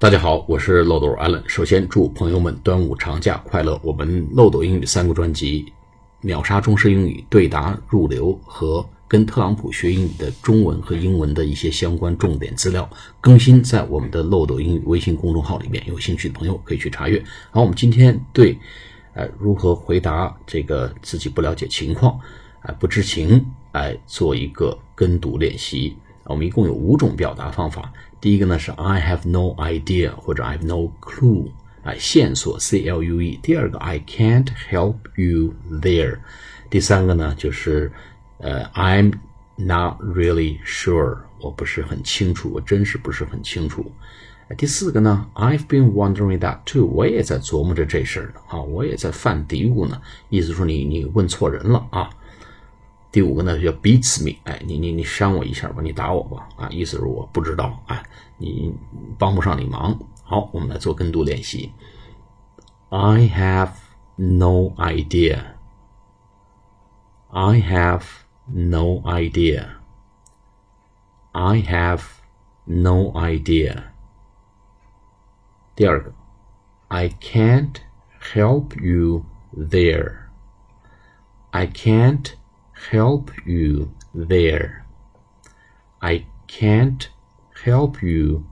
大家好，我是漏斗 Allen。首先祝朋友们端午长假快乐。我们漏斗英语三个专辑《秒杀中式英语》、对答入流和跟特朗普学英语的中文和英文的一些相关重点资料更新在我们的漏斗英语微信公众号里面，有兴趣的朋友可以去查阅。好，我们今天对呃如何回答这个自己不了解情况啊不知情来做一个跟读练习。我们一共有五种表达方法。第一个呢是 I have no idea 或者 I have no clue，啊，线索 C L U E。第二个 I can't help you there。第三个呢就是呃 I'm not really sure，我不是很清楚，我真是不是很清楚。第四个呢，I've been wondering that too，我也在琢磨着这事儿呢，啊，我也在犯嘀咕呢，意思说你你问错人了啊。第五个呢叫 beats me，哎，你你你扇我一下吧，你打我吧，啊，意思是我不知道，哎，你帮不上你忙。好，我们来做跟读练习。I have no idea. I have no idea. I have no idea. 第二个，I can't help you there. I can't help you there. I can't help you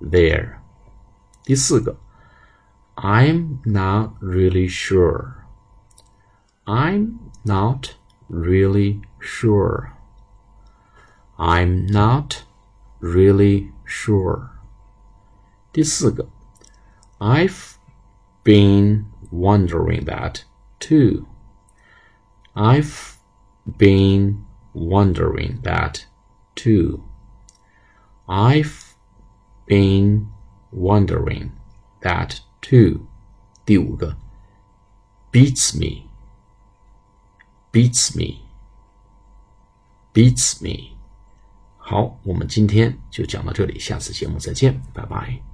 there. 第四个，I'm not really sure. I'm not really sure. I'm not really sure. 第四个，I've been wondering that too. I've been wondering that too. I've been wondering that too. 第五个，beats me, beats me, beats me。好，我们今天就讲到这里，下次节目再见，拜拜。